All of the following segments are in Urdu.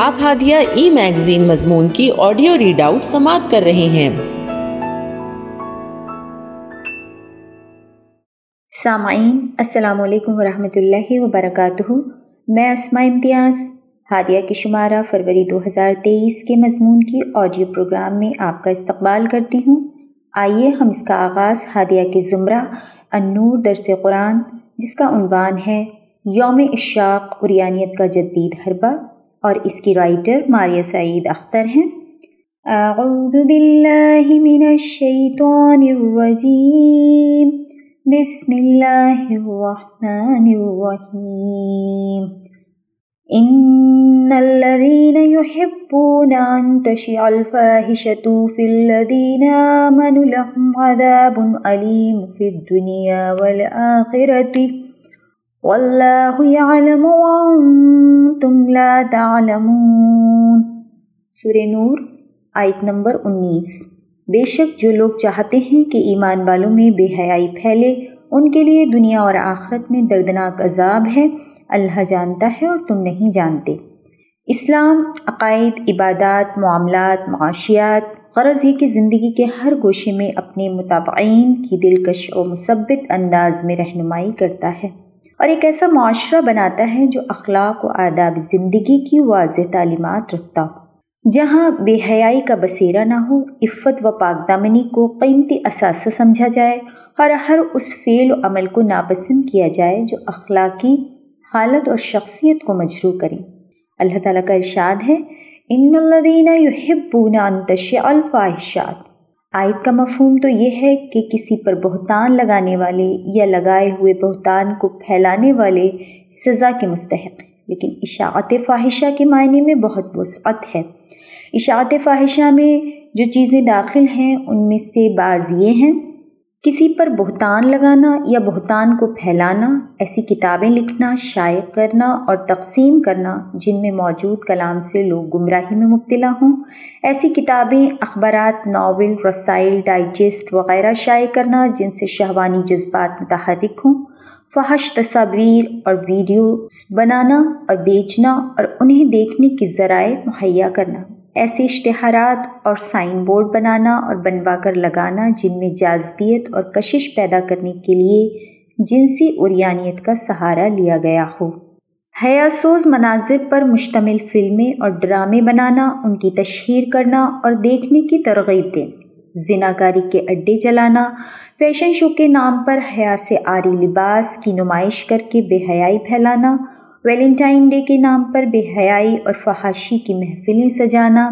آپ ہادیہ ای میگزین مضمون کی آڈیو ریڈ آؤٹ سماعت کر رہے ہیں۔ سامعین، السلام علیکم ورحمۃ اللہ وبرکاتہ۔ میں اسماء امتیاز، ہادیہ کے شمارہ فروری دو ہزار تیئیس کے مضمون کی آڈیو پروگرام میں آپ کا استقبال کرتی ہوں۔ آئیے ہم اس کا آغاز ہادیہ کے زمرہ النور درس قرآن، جس کا عنوان ہے یوم اشاق قریانیت کا جدید حربہ۔ اور اس کی رائٹر ماریہ سعید اختر ہیں۔ اعوذ باللہ من الشیطان الرجیم۔ بسم اللہ الرحمن الرحیم۔ ان الذين يحبون ان تشع الفاحشة في الذين آمنوا لهم عذاب أليم في الدنيا والآخرة واللہ يعلم وانتم لا تعلمون۔ سورہ نور، آیت نمبر انیس۔ بے شک جو لوگ چاہتے ہیں کہ ایمان والوں میں بے حیائی پھیلے، ان کے لیے دنیا اور آخرت میں دردناک عذاب ہے۔ اللہ جانتا ہے اور تم نہیں جانتے۔ اسلام، عقائد، عبادات، معاملات، معاشیات، غرض یہ کہ زندگی کے ہر گوشے میں اپنے متابعین کی دلکش و مثبت انداز میں رہنمائی کرتا ہے۔ اور ایک ایسا معاشرہ بناتا ہے جو اخلاق و آداب زندگی کی واضح تعلیمات رکھتا ہو۔ جہاں بے حیائی کا بسیرا نہ ہو، عفت و پاک دامنی کو قیمتی اثاثہ سمجھا جائے اور ہر اس فعل و عمل کو ناپسند کیا جائے جو اخلاقی حالت اور شخصیت کو مجروح کریں اللہ تعالیٰ کا ارشاد ہے، ان الدین یحبون ان الفاحشات آیت کا مفہوم تو یہ ہے کہ کسی پر بہتان لگانے والے یا لگائے ہوئے بہتان کو پھیلانے والے سزا کے مستحق لیکن اشاعت فاحشہ کے معنی میں بہت وسعت ہے۔ اشاعت فاحشہ میں جو چیزیں داخل ہیں ان میں سے بعض یہ ہیں کسی پر بہتان لگانا یا بہتان کو پھیلانا، ایسی کتابیں لکھنا، شائع کرنا اور تقسیم کرنا جن میں موجود کلام سے لوگ گمراہی میں مبتلا ہوں۔ ایسی کتابیں، اخبارات، ناول، رسائل، ڈائجسٹ وغیرہ شائع کرنا جن سے شہوانی جذبات متحرک ہوں۔ فحش تصاویر اور ویڈیوز بنانا اور بیچنا اور انہیں دیکھنے کی ذرائع مہیا کرنا۔ ایسے اشتہارات اور سائن بورڈ بنانا اور بنوا کر لگانا جن میں جازبیت اور کشش پیدا کرنے کے لیے جنسی اریانیت کا سہارا لیا گیا ہو۔ حیاسوز مناظر پر مشتمل فلمیں اور ڈرامے بنانا، ان کی تشہیر کرنا اور دیکھنے کی ترغیب دینا زنا کاری کے اڈے چلانا فیشن شو کے نام پر حیا سے آری لباس کی نمائش کر کے بے حیائی پھیلانا ویلنٹائن ڈے کے نام پر بے حیائی اور فحاشی کی محفلیں سجانا۔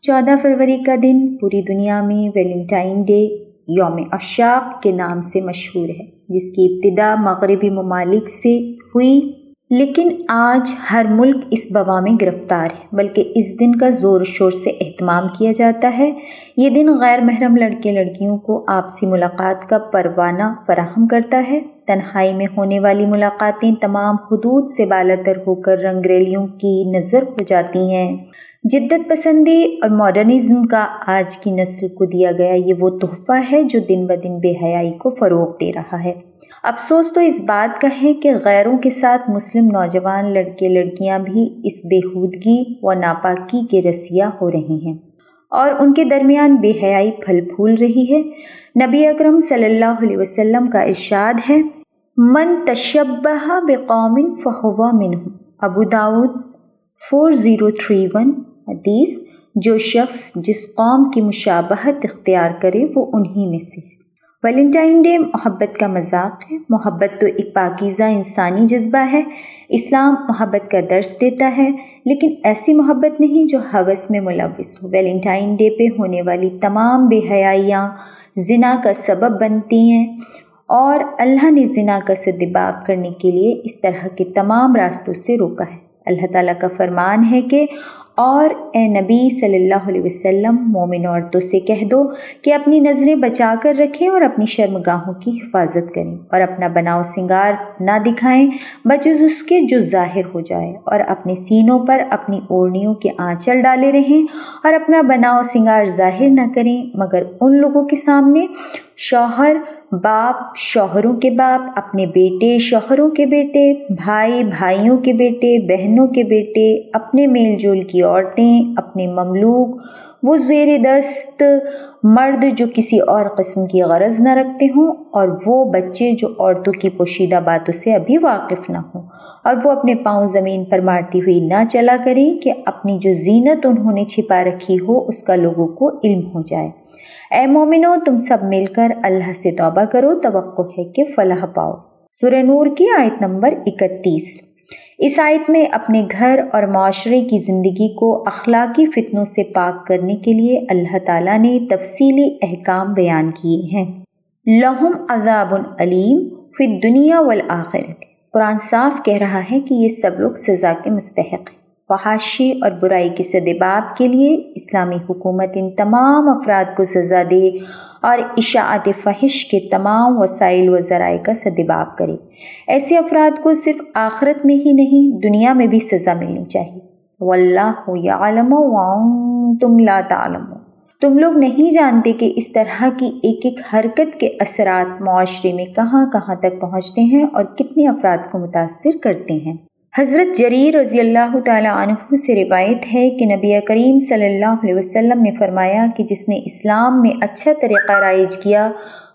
چودہ فروری کا دن پوری دنیا میں ویلنٹائن ڈے یوم اشاق کے نام سے مشہور ہے، جس کی ابتدا مغربی ممالک سے ہوئی۔ لیکن آج ہر ملک اس بوا میں گرفتار ہے، بلکہ اس دن کا زور شور سے اہتمام کیا جاتا ہے۔ یہ دن غیر محرم لڑکے لڑکیوں کو آپسی ملاقات کا پروانہ فراہم کرتا ہے۔ تنہائی میں ہونے والی ملاقاتیں تمام حدود سے بالا تر ہو کر رنگریلیوں کی نظر ہو جاتی ہیں۔ جدت پسندی اور ماڈرنزم کا آج کی نسل کو دیا گیا یہ وہ تحفہ ہے جو دن بدن بے حیائی کو فروغ دے رہا ہے۔ افسوس تو اس بات کا ہے کہ غیروں کے ساتھ مسلم نوجوان لڑکے لڑکیاں بھی اس بےحودگی و ناپاکی کے رسیہ ہو رہے ہیں اور ان کے درمیان بے حیائی پھل پھول رہی ہے۔ نبی اکرم صلی اللہ علیہ وسلم کا ارشاد ہے، من تشبہ بقوم فہوا من ابو داود، فور زیرو تھری ون حدیث، جو شخص جس قوم کی مشابہت اختیار کرے وہ انہی میں سے ویلنٹائن ڈے محبت کا مذاق ہے۔ محبت تو ایک پاکیزہ انسانی جذبہ ہے۔ اسلام محبت کا درس دیتا ہے۔ لیکن ایسی محبت نہیں جو حوث میں ملوث ہو۔ ویلنٹائن ڈے پہ ہونے والی تمام بے حیائیاں زنا کا سبب بنتی ہیں۔ اور اللہ نے زنا کا صدباب کرنے کے لیے اس طرح کے تمام راستوں سے روکا ہے۔ اللہ تعالیٰ کا فرمان ہے کہ اور اے نبی صلی اللہ علیہ وسلم، مومن عورتوں سے کہہ دو کہ اپنی نظریں بچا کر رکھیں اور اپنی شرمگاہوں کی حفاظت کریں اور اپنا بناؤ سنگار نہ دکھائیں، بجز اس کے جو ظاہر ہو جائے اور اپنے سینوں پر اپنی اوڑھنیوں کے آنچل ڈالے رہیں اور اپنا بناؤ سنگار ظاہر نہ کریں، مگر ان لوگوں کے سامنے شوہر باپ شوہروں کے باپ، اپنے بیٹے شوہروں کے بیٹے، بھائی بھائیوں کے بیٹے، بہنوں کے بیٹے، اپنے میل جول کی عورتیں، اپنے مملوک، وہ زیر دست، مرد جو کسی اور قسم کی غرض نہ رکھتے ہوں اور وہ بچے جو عورتوں کی پوشیدہ باتوں سے ابھی واقف نہ ہوں اور وہ اپنے پاؤں زمین پر مارتی ہوئی نہ چلا کریں کہ اپنی جو زینت انہوں نے چھپا رکھی ہو، اس کا لوگوں کو علم ہو جائے۔ اے مومنو، تم سب مل کر اللہ سے توبہ کرو، توقع ہے کہ فلاح پاؤ۔ سورہ نور کی آیت نمبر اکتیس۔ اس آیت میں اپنے گھر اور معاشرے کی زندگی کو اخلاقی فتنوں سے پاک کرنے کے لیے اللہ تعالیٰ نے تفصیلی احکام بیان کیے ہیں۔ لہم عذاب علیم فی دنیا والآخرت۔ قرآن صاف کہہ رہا ہے کہ یہ سب لوگ سزا کے مستحق ہیں۔ فحاشی اور برائی کے صدباب کے لیے اسلامی حکومت ان تمام افراد کو سزا دے اور اشاعت فحش کے تمام وسائل و ذرائع کا صدباب کرے۔ ایسے افراد کو صرف آخرت میں ہی نہیں، دنیا میں بھی سزا ملنی چاہیے۔ واللہ یعلم تم لا تعلم تم لوگ نہیں جانتے کہ اس طرح کی ایک ایک حرکت کے اثرات معاشرے میں کہاں کہاں تک پہنچتے ہیں اور کتنے افراد کو متاثر کرتے ہیں۔ حضرت جریر رضی اللہ تعالیٰ عنہ سے روایت ہے کہ نبی کریم صلی اللہ علیہ وسلم نے فرمایا کہ جس نے اسلام میں اچھا طریقہ رائج کیا،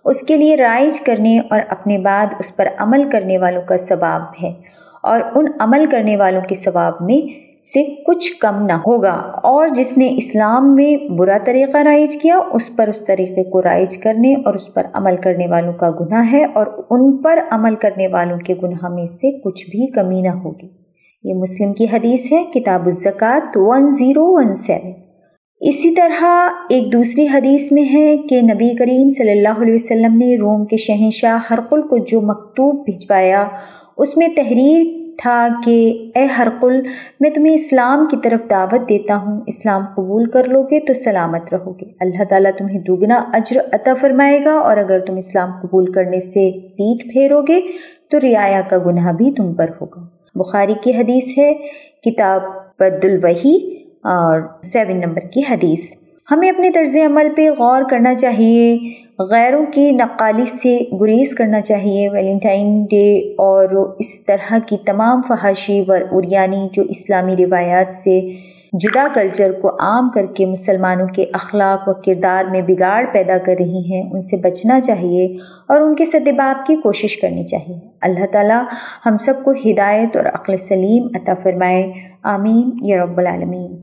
اس کے لیے رائج کرنے اور اپنے بعد اس پر عمل کرنے والوں کا ثواب ہے۔ اور ان عمل کرنے والوں کے ثواب میں سے کچھ کم نہ ہوگا۔ اور جس نے اسلام میں برا طریقہ رائج کیا، اس پر اس طریقے کو رائج کرنے اور اس پر عمل کرنے والوں کا گناہ ہے اور ان پر عمل کرنے والوں کے گناہ میں سے کچھ بھی کمی نہ ہوگی۔ یہ مسلم کی حدیث ہے، کتاب الزکوٰۃ ون زیرو ون سیون اسی طرح ایک دوسری حدیث میں ہے کہ نبی کریم صلی اللہ علیہ وسلم نے روم کے شہنشاہ ہرقل کو جو مکتوب بھجوایا، اس میں تحریر تھا کہ اے ہرقل میں تمہیں اسلام کی طرف دعوت دیتا ہوں۔ اسلام قبول کر لو گے تو سلامت رہو گے اللہ تعالیٰ تمہیں دگنا اجر عطا فرمائے گا اور اگر تم اسلام قبول کرنے سے پیٹ پھیرو گے تو رعایا کا گناہ بھی تم پر ہوگا۔ بخاری کی حدیث ہے، کتاب بد الوحی اور سیون نمبر کی حدیث۔ ہمیں اپنے طرز عمل پہ غور کرنا چاہیے غیروں کی نقالی سے گریز کرنا چاہیے۔ ویلنٹائن ڈے اور اس طرح کی تمام فحاشی و اریانی جو اسلامی روایات سے جدا کلچر کو عام کر کے مسلمانوں کے اخلاق و کردار میں بگاڑ پیدا کر رہی ہیں، ان سے بچنا چاہیے اور ان کے صدباب کی کوشش کرنی چاہیے۔ اللہ تعالیٰ ہم سب کو ہدایت اور عقل سلیم عطا فرمائے۔ آمین۔ یا رب العالمین۔